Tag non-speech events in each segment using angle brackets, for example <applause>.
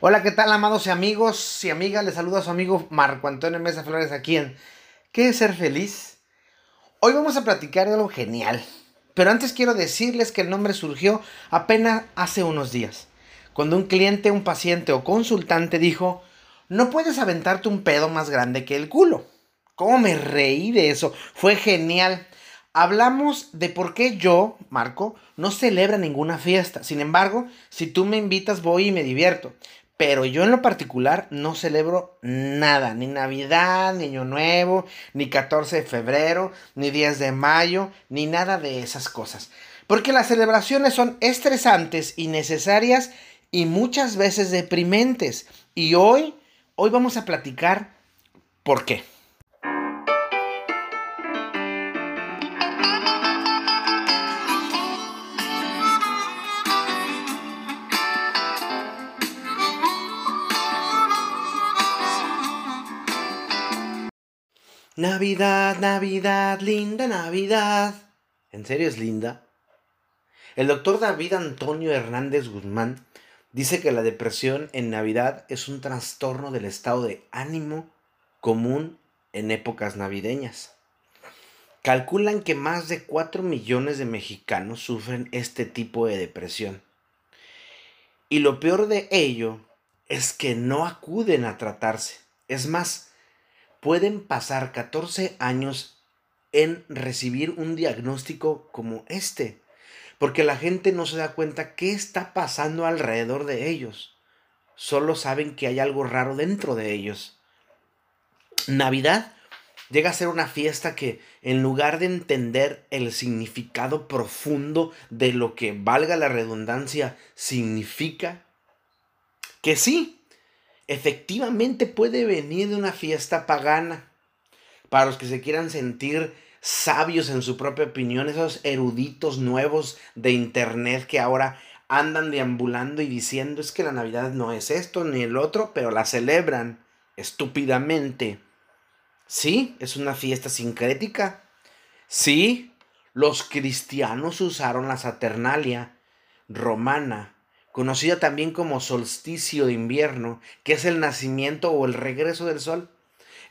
Hola, ¿qué tal, amados y amigos y amigas? Les saluda a su amigo Marco Antonio Mesa Flores aquí en ¿Qué es ser feliz? Hoy vamos a platicar de algo genial. Pero antes quiero decirles que el nombre surgió apenas hace unos días. Cuando un cliente, un paciente o consultante dijo, no puedes aventarte un pedo más grande que el culo. ¿Cómo me reí de eso? Fue genial. Hablamos de por qué yo, Marco, no celebra ninguna fiesta. Sin embargo, si tú me invitas, voy y me divierto. Pero yo en lo particular no celebro nada, ni Navidad, ni Año Nuevo, ni 14 de febrero, ni 10 de mayo, ni nada de esas cosas. Porque las celebraciones son estresantes, innecesarias y muchas veces deprimentes. Y hoy, hoy vamos a platicar por qué. Navidad, Navidad, linda Navidad. ¿En serio es linda? El doctor David Antonio Hernández Guzmán dice que la depresión en Navidad es un trastorno del estado de ánimo común en épocas navideñas. Calculan que más de 4 millones de mexicanos sufren este tipo de depresión. Y lo peor de ello es que no acuden a tratarse. Es más, pueden pasar 14 años en recibir un diagnóstico como este, porque la gente no se da cuenta qué está pasando alrededor de ellos. Solo saben que hay algo raro dentro de ellos. Navidad llega a ser una fiesta que, en lugar de entender el significado profundo de lo que, valga la redundancia, significa, que sí, efectivamente puede venir de una fiesta pagana. Para los que se quieran sentir sabios en su propia opinión, esos eruditos nuevos de internet que ahora andan deambulando y diciendo es que la Navidad no es esto ni el otro, pero la celebran estúpidamente. Sí, es una fiesta sincrética. Sí, los cristianos usaron la Saturnalia romana conocida también como solsticio de invierno, que es el nacimiento o el regreso del sol,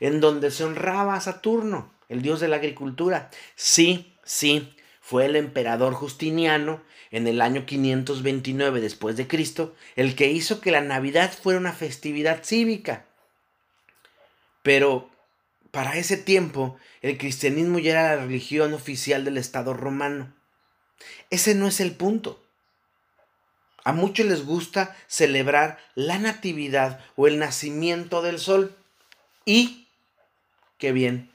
en donde se honraba a Saturno, el dios de la agricultura. Sí, sí, fue el emperador Justiniano en el año 529 después de Cristo el que hizo que la Navidad fuera una festividad cívica. Pero para ese tiempo el cristianismo ya era la religión oficial del Estado romano. Ese no es el punto. A muchos les gusta celebrar la natividad o el nacimiento del sol. Y, qué bien,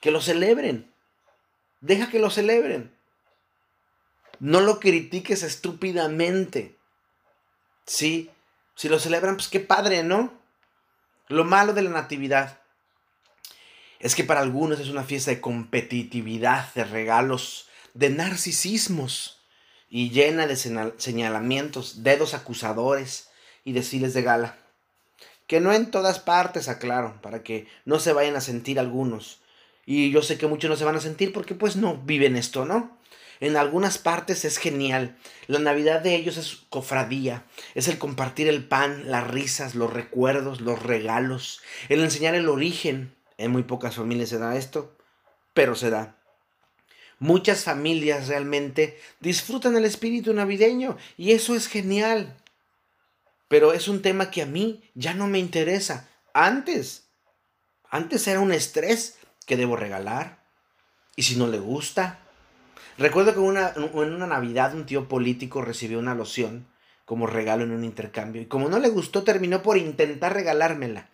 que lo celebren. Deja que lo celebren. No lo critiques estúpidamente. Sí, si lo celebran, pues qué padre, ¿no? Lo malo de la natividad es que para algunos es una fiesta de competitividad, de regalos, de narcisismos y llena de señalamientos, dedos acusadores y desfiles de gala. Que no en todas partes, aclaro, para que no se vayan a sentir algunos. Y yo sé que muchos no se van a sentir porque pues no viven esto, ¿no? En algunas partes es genial. La Navidad de ellos es cofradía. Es el compartir el pan, las risas, los recuerdos, los regalos. El enseñar el origen. En muy pocas familias se da esto, pero se da. Muchas familias realmente disfrutan el espíritu navideño y eso es genial. Pero es un tema que a mí ya no me interesa. Antes, antes era un estrés que debo regalar. Y si no le gusta. Recuerdo que una, en una Navidad un tío político recibió una loción como regalo en un intercambio. Y como no le gustó, terminó por intentar regalármela.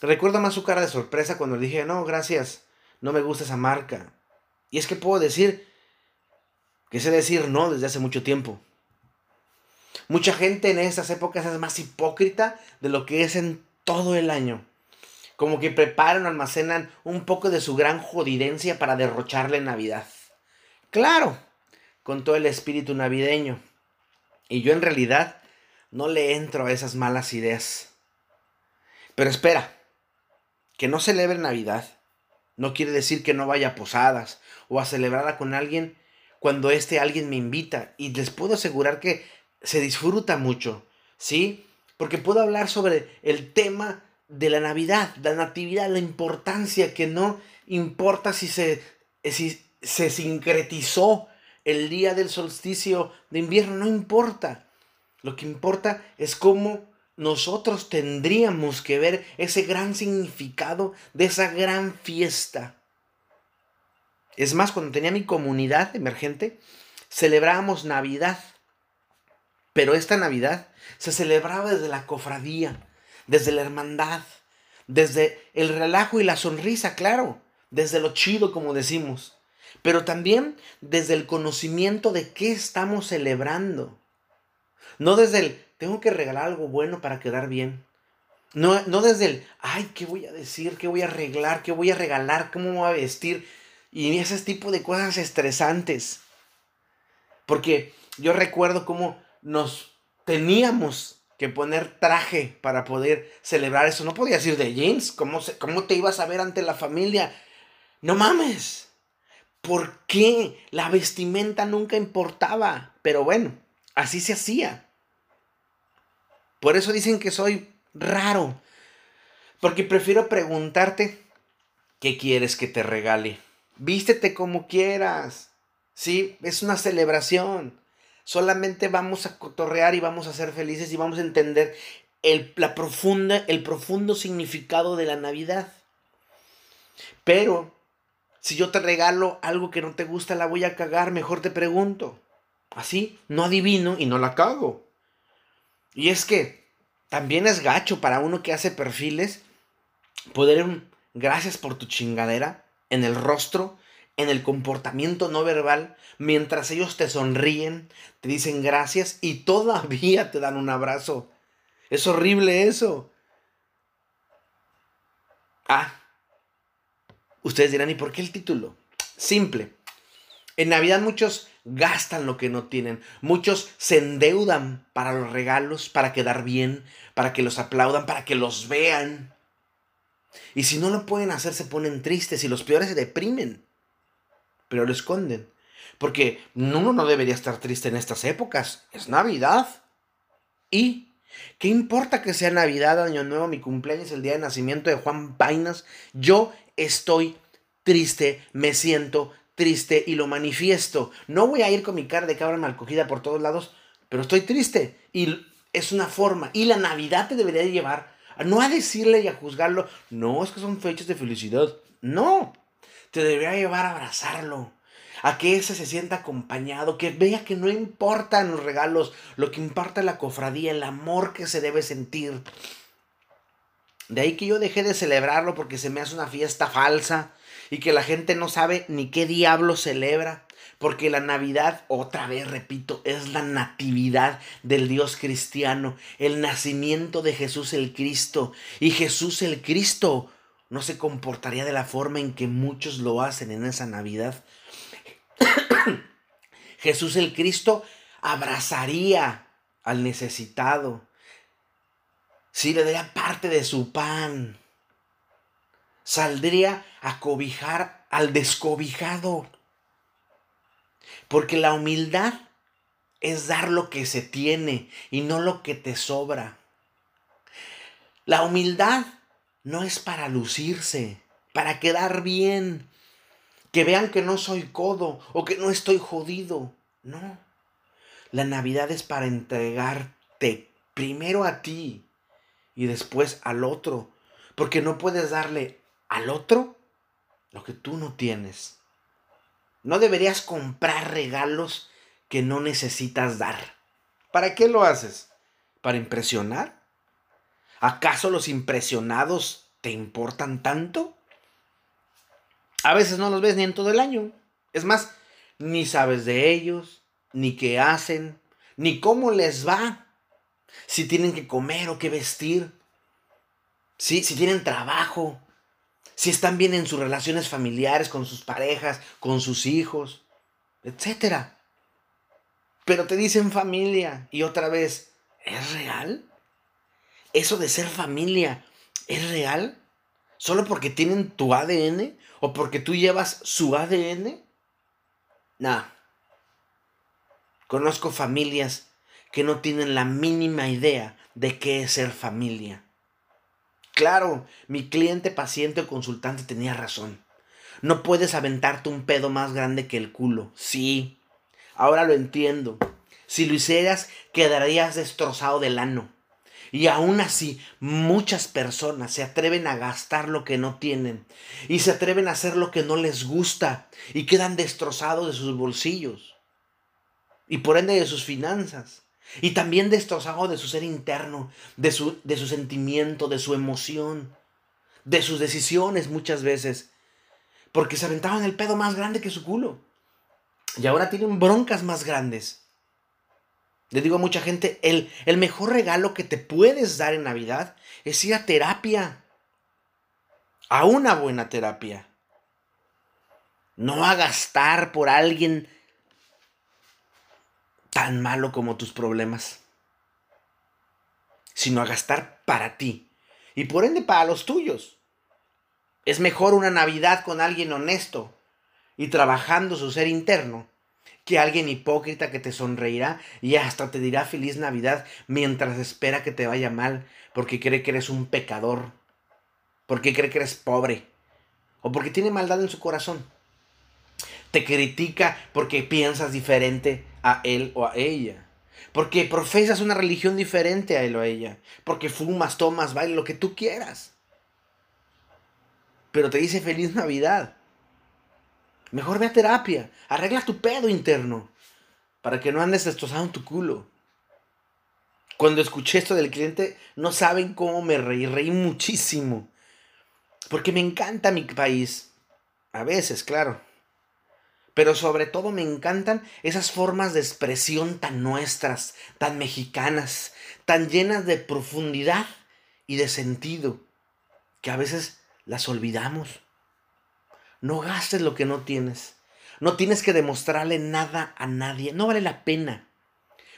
Recuerdo más su cara de sorpresa cuando le dije, no, gracias, no me gusta esa marca. Y es que puedo decir que sé decir no desde hace mucho tiempo. Mucha gente en esas épocas es más hipócrita de lo que es en todo el año. Como que preparan o almacenan un poco de su gran jodidencia para derrocharle en Navidad. Claro, con todo el espíritu navideño. Y yo en realidad no le entro a esas malas ideas. Pero espera, que no celebre Navidad no quiere decir que no vaya a posadas o a celebrarla con alguien cuando este alguien me invita. Y les puedo asegurar que se disfruta mucho, ¿sí? porque puedo hablar sobre el tema de la Navidad, la natividad, la importancia que no importa si se, si se sincretizó el día del solsticio de invierno, no importa. Lo que importa es cómo nosotros tendríamos que ver ese gran significado de esa gran fiesta. Es más, cuando tenía mi comunidad emergente, celebrábamos Navidad. Pero esta Navidad se celebraba desde la cofradía, desde la hermandad, desde el relajo y la sonrisa, claro, desde lo chido, como decimos, pero también desde el conocimiento de qué estamos celebrando. No desde el, tengo que regalar algo bueno para quedar bien. No, no desde el, ay, ¿qué voy a decir? ¿Qué voy a arreglar? ¿Qué voy a regalar? ¿Cómo me voy a vestir? Y ese tipo de cosas estresantes. Porque yo recuerdo cómo nos teníamos que poner traje para poder celebrar eso. No podías ir de jeans. ¿Cómo, ¿Cómo te ibas a ver ante la familia? No mames. ¿Por qué? La vestimenta nunca importaba. Pero bueno, así se hacía. Por eso dicen que soy raro. Porque prefiero preguntarte, ¿qué quieres que te regale? Vístete como quieras. Sí, es una celebración. Solamente vamos a cotorrear y vamos a ser felices y vamos a entender el, la profunda, el profundo significado de la Navidad. Pero si yo te regalo algo que no te gusta, la voy a cagar, mejor te pregunto. Así, no adivino y no la cago. Y es que también es gacho para uno que hace perfiles poder un gracias por tu chingadera en el rostro, en el comportamiento no verbal, mientras ellos te sonríen, te dicen gracias y todavía te dan un abrazo. Es horrible eso. Ah, Ustedes dirán, ¿y por qué el título? Simple. En Navidad muchos gastan lo que no tienen. Muchos se endeudan para los regalos, para quedar bien, para que los aplaudan, para que los vean. Y si no lo pueden hacer, se ponen tristes y los peores se deprimen. Pero lo esconden. Porque uno no debería estar triste en estas épocas. Es Navidad. ¿Y qué importa que sea Navidad, Año Nuevo, mi cumpleaños, el día de nacimiento de Juan Painas? Yo estoy triste, me siento triste y lo manifiesto. No voy a ir con mi cara de cabra mal cogida por todos lados, pero estoy triste y es una forma. Y la Navidad te debería llevar no a decirle y a juzgarlo, no, es que son fechas de felicidad. No, te debería llevar a abrazarlo, a que ese se sienta acompañado, que vea que no importan los regalos, lo que importa la cofradía, el amor que se debe sentir. De ahí que yo dejé de celebrarlo porque se me hace una fiesta falsa y que la gente no sabe ni qué diablo celebra. Porque la Navidad, otra vez repito, es la natividad del Dios cristiano, el nacimiento de Jesús el Cristo. Y Jesús el Cristo no se comportaría de la forma en que muchos lo hacen en esa Navidad. <coughs> Jesús el Cristo abrazaría al necesitado, Sí, le daría parte de su pan. Saldría a cobijar al descobijado. Porque la humildad es dar lo que se tiene y no lo que te sobra. La humildad no es para lucirse, para quedar bien, que vean que no soy codo o que no estoy jodido. No. La Navidad es para entregarte primero a ti y después al otro. Porque no puedes darle al otro lo que tú no tienes. No deberías comprar regalos que no necesitas dar. ¿Para qué lo haces? ¿Para impresionar? ¿Acaso los impresionados te importan tanto? A veces no los ves ni en todo el año. Es más, ni sabes de ellos, ni qué hacen, ni cómo les va si tienen que comer o qué vestir, si tienen trabajo, si están bien en sus relaciones familiares, con sus parejas, con sus hijos, etc. Pero te dicen familia y otra vez, ¿es real? ¿Eso de ser familia es real? ¿Solo porque tienen tu ADN o porque tú llevas su ADN? Nah. Conozco familias que no tienen la mínima idea de qué es ser familia. Claro, mi cliente, paciente o consultante tenía razón. No puedes aventarte un pedo más grande que el culo. Sí, ahora lo entiendo. Si lo hicieras, quedarías destrozado del ano. Y aún así, muchas personas se atreven a gastar lo que no tienen y se atreven a hacer lo que no les gusta y quedan destrozados de sus bolsillos y por ende de sus finanzas. Y también destrozado de su ser interno, de su, de su sentimiento, de su emoción, de sus decisiones muchas veces. Porque se aventaban el pedo más grande que su culo. Y ahora tienen broncas más grandes. Le digo a mucha gente, el, el mejor regalo que te puedes dar en Navidad es ir a terapia. A una buena terapia. No a gastar por alguien tan malo como tus problemas, sino a gastar para ti y por ende para los tuyos. Es mejor una Navidad con alguien honesto y trabajando su ser interno que alguien hipócrita que te sonreirá y hasta te dirá feliz Navidad mientras espera que te vaya mal porque cree que eres un pecador, porque cree que eres pobre o porque tiene maldad en su corazón. Te critica porque piensas diferente a él o a ella. Porque profesas una religión diferente a él o a ella. Porque fumas, tomas, bailas, lo que tú quieras. Pero te dice feliz Navidad. Mejor ve a terapia. Arregla tu pedo interno. Para que no andes destrozado en tu culo. Cuando escuché esto del cliente, no saben cómo me reí. Reí muchísimo. Porque me encanta mi país. A veces, claro. Pero sobre todo me encantan esas formas de expresión tan nuestras, tan mexicanas, tan llenas de profundidad y de sentido, que a veces las olvidamos. No gastes lo que no tienes. No tienes que demostrarle nada a nadie. No vale la pena.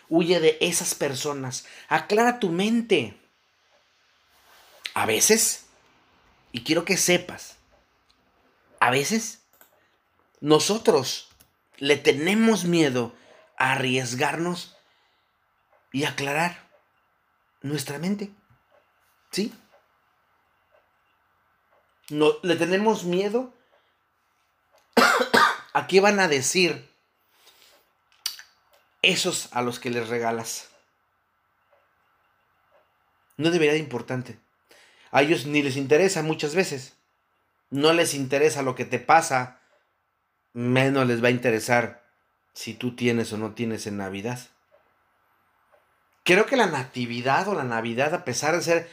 Huye de esas personas. Aclara tu mente. A veces, y quiero que sepas, a veces nosotros le tenemos miedo a arriesgarnos y aclarar nuestra mente. ¿Sí? No, le tenemos miedo <coughs> a qué van a decir esos a los que les regalas. No debería de importante. A ellos ni les interesa muchas veces. No les interesa lo que te pasa menos les va a interesar si tú tienes o no tienes en Navidad. Creo que la natividad o la Navidad, a pesar de ser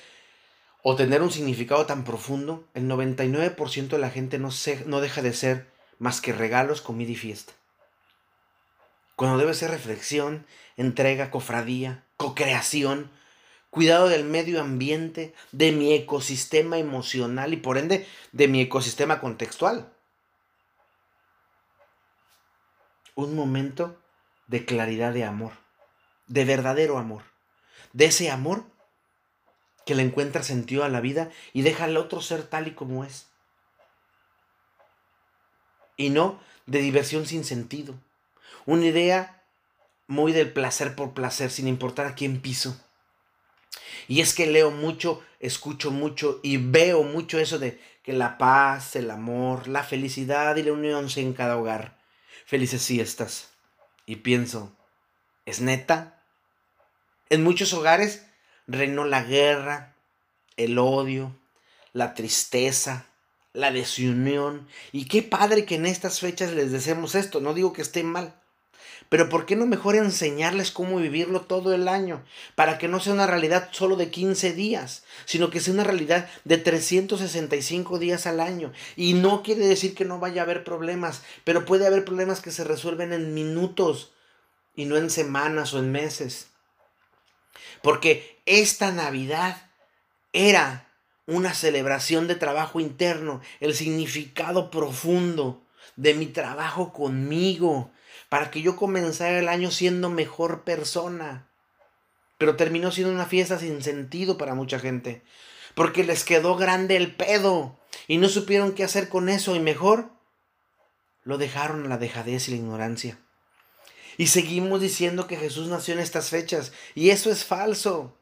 o tener un significado tan profundo, el 99% de la gente no, se, no deja de ser más que regalos, comida y fiesta. Cuando debe ser reflexión, entrega, cofradía, cocreación, cuidado del medio ambiente, de mi ecosistema emocional y por ende de mi ecosistema contextual. Un momento de claridad de amor, de verdadero amor, de ese amor que le encuentra sentido a la vida y deja al otro ser tal y como es. Y no de diversión sin sentido. Una idea muy del placer por placer, sin importar a quién piso. Y es que leo mucho, escucho mucho y veo mucho eso de que la paz, el amor, la felicidad y la unión en cada hogar felices siestas. Y pienso, ¿es neta? En muchos hogares reinó la guerra, el odio, la tristeza, la desunión. Y qué padre que en estas fechas les deseemos esto. No digo que esté mal. Pero ¿por qué no mejor enseñarles cómo vivirlo todo el año? Para que no sea una realidad solo de 15 días, sino que sea una realidad de 365 días al año. Y no quiere decir que no vaya a haber problemas, pero puede haber problemas que se resuelven en minutos y no en semanas o en meses. Porque esta Navidad era una celebración de trabajo interno, el significado profundo de mi trabajo conmigo, para que yo comenzara el año siendo mejor persona. Pero terminó siendo una fiesta sin sentido para mucha gente, porque les quedó grande el pedo y no supieron qué hacer con eso y mejor lo dejaron a la dejadez y la ignorancia. Y seguimos diciendo que Jesús nació en estas fechas y eso es falso.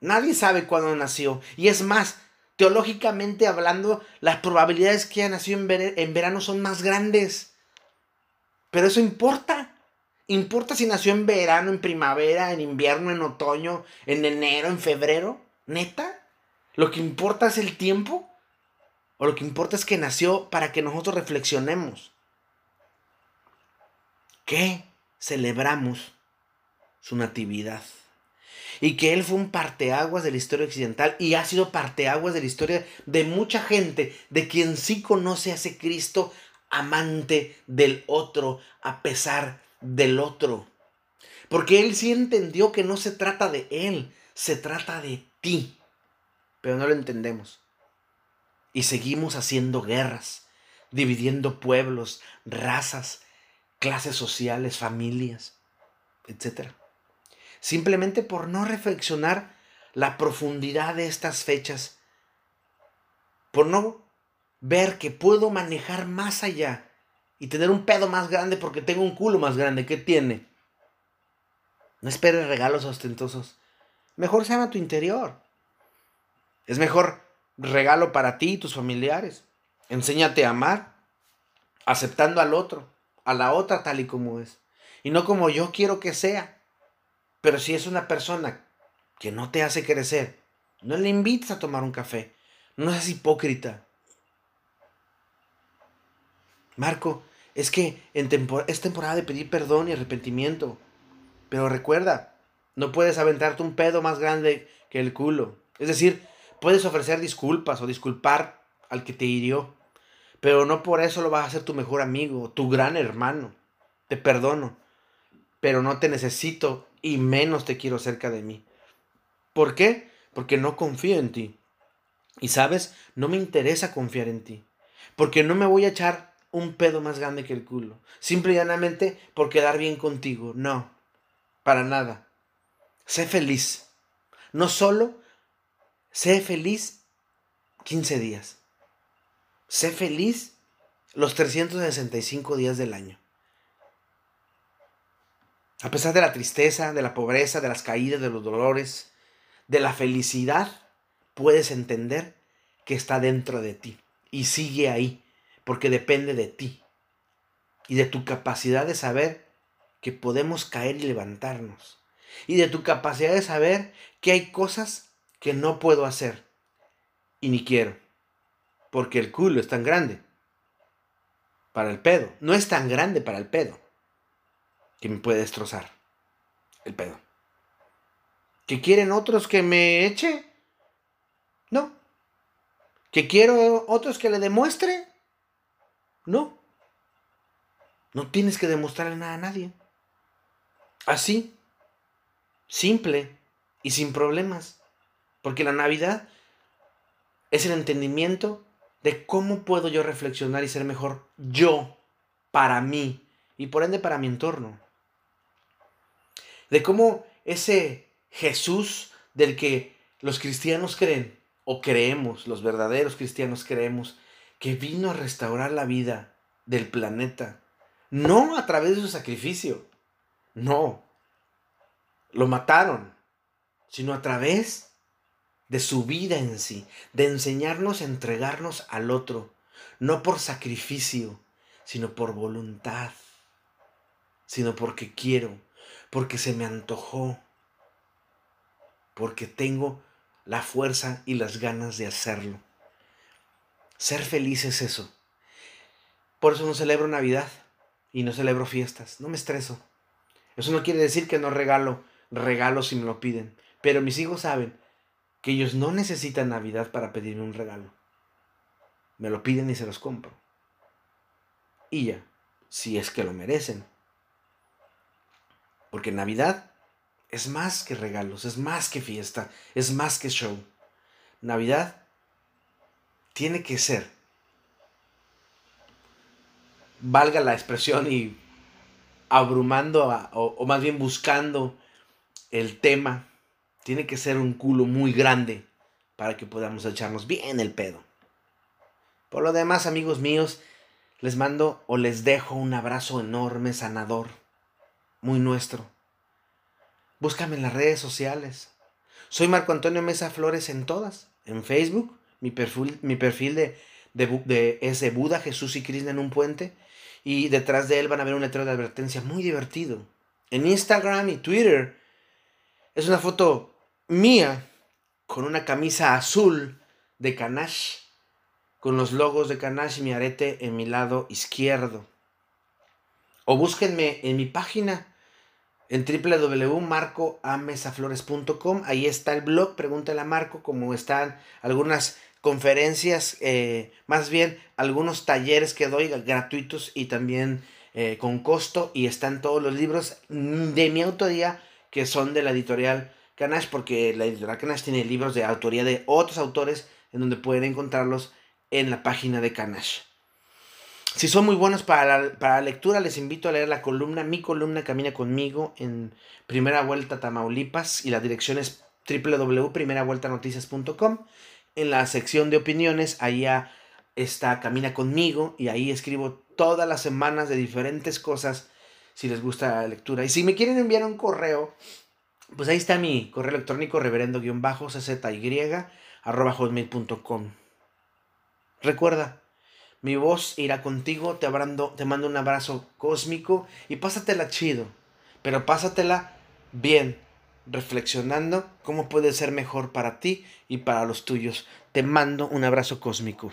Nadie sabe cuándo nació. Y es más, teológicamente hablando, las probabilidades que haya nacido en, verano son más grandes. Pero eso importa. ¿Importa si nació en verano, en primavera, en invierno, en otoño, en enero, en febrero? ¿Neta? ¿Lo que importa es el tiempo? ¿O lo que importa es que nació para que nosotros reflexionemos? ¿Qué? celebramos su natividad. Y que él fue un parteaguas de la historia occidental y ha sido parteaguas de la historia de mucha gente, de quien sí conoce a ese Cristo amante del otro, a pesar del otro. Porque él sí entendió que no se trata de él, se trata de ti. Pero no lo entendemos. Y seguimos haciendo guerras, dividiendo pueblos, razas, clases sociales, familias, etc. Simplemente por no reflexionar la profundidad de estas fechas, por no ver que puedo manejar más allá y tener un pedo más grande porque tengo un culo más grande. ¿Qué tiene? No esperes regalos ostentosos. Mejor se a tu interior. Es mejor regalo para ti y tus familiares. Enséñate a amar, aceptando al otro, a la otra tal y como es. Y no como yo quiero que sea. Pero si es una persona que no te hace crecer, no le invites a tomar un café. No seas hipócrita. Marco, es que en es temporada de pedir perdón y arrepentimiento. Pero recuerda, no puedes aventarte un pedo más grande que el culo. Es decir, puedes ofrecer disculpas o disculpar al que te hirió. Pero no por eso lo vas a hacer tu mejor amigo, tu gran hermano. Te perdono, pero no te necesito y menos te quiero cerca de mí. ¿Por qué? Porque no confío en ti. Y sabes, no me interesa confiar en ti. Porque no me voy a echar un pedo más grande que el culo. Simple y llanamente por quedar bien contigo. No, para nada. Sé feliz. No solo sé feliz 15 días. Sé feliz los 365 días del año. A pesar de la tristeza, de la pobreza, de las caídas, de los dolores, de la felicidad, puedes entender que está dentro de ti y sigue ahí, porque depende de ti y de tu capacidad de saber que podemos caer y levantarnos y de tu capacidad de saber que hay cosas que no puedo hacer y ni quiero porque el culo es tan grande para el pedo. No es tan grande para el pedo que me puede destrozar el pedo. ¿Que quieren otros que me eche? No. ¿Que quiero otros que le demuestre? No. No tienes que demostrarle nada a nadie. Así. Simple y sin problemas. Porque la Navidad es el entendimiento de cómo puedo yo reflexionar y ser mejor yo para mí y por ende para mi entorno. De cómo ese Jesús del que los cristianos creen o creemos, los verdaderos cristianos creemos, que vino a restaurar la vida del planeta, no a través de su sacrificio, no, lo mataron, sino a través de su vida en sí, de enseñarnos a entregarnos al otro, no por sacrificio, sino por voluntad, sino porque quiero, porque se me antojó, porque tengo la fuerza y las ganas de hacerlo. Ser feliz es eso. Por eso no celebro Navidad y no celebro fiestas, no me estreso. Eso no quiere decir que no regalo regalos si me lo piden, pero mis hijos saben que ellos no necesitan Navidad para pedirme un regalo. Me lo piden y se los compro. Y ya, si es que lo merecen. Porque Navidad es más que regalos, es más que fiesta, es más que show. Navidad tiene que ser, valga la expresión y abrumando o, o más bien buscando el tema tiene que ser un culo muy grande para que podamos echarnos bien el pedo. Por lo demás, amigos míos, les mando o les dejo un abrazo enorme, sanador, muy nuestro. Búscame en las redes sociales. Soy Marco Antonio Mesa Flores en todas. En Facebook, mi perfil, mi perfil de, de, de Buda, Jesús y Krishna en un puente. Y detrás de él van a ver un letrero de advertencia muy divertido. En Instagram y Twitter es una foto mía con una camisa azul de Kanash, con los logos de Kanash y mi arete en mi lado izquierdo. O búsquenme en mi página en www.marcoamesaflores.com. Ahí está el blog, pregúntale a Marco, como están algunas conferencias, eh, más bien algunos talleres que doy gratuitos y también eh, con costo. Y están todos los libros de mi autoría que son de la editorial Canash, porque la editorial Canash tiene libros de autoría de otros autores en donde pueden encontrarlos en la página de Canash. Si son muy buenos para la, para lectura, les invito a leer la columna, mi columna Camina conmigo en Primera Vuelta Tamaulipas y la dirección es www.primeravueltanoticias.com. En la sección de opiniones, ahí está Camina conmigo y ahí escribo todas las semanas de diferentes cosas si les gusta la lectura. Y si me quieren enviar un correo, pues ahí está mi correo electrónico reverendo-czy arroba hotmail.com. Recuerda, mi voz irá contigo, te, te mando un abrazo cósmico y pásatela chido, pero pásatela bien, reflexionando cómo puede ser mejor para ti y para los tuyos. Te mando un abrazo cósmico.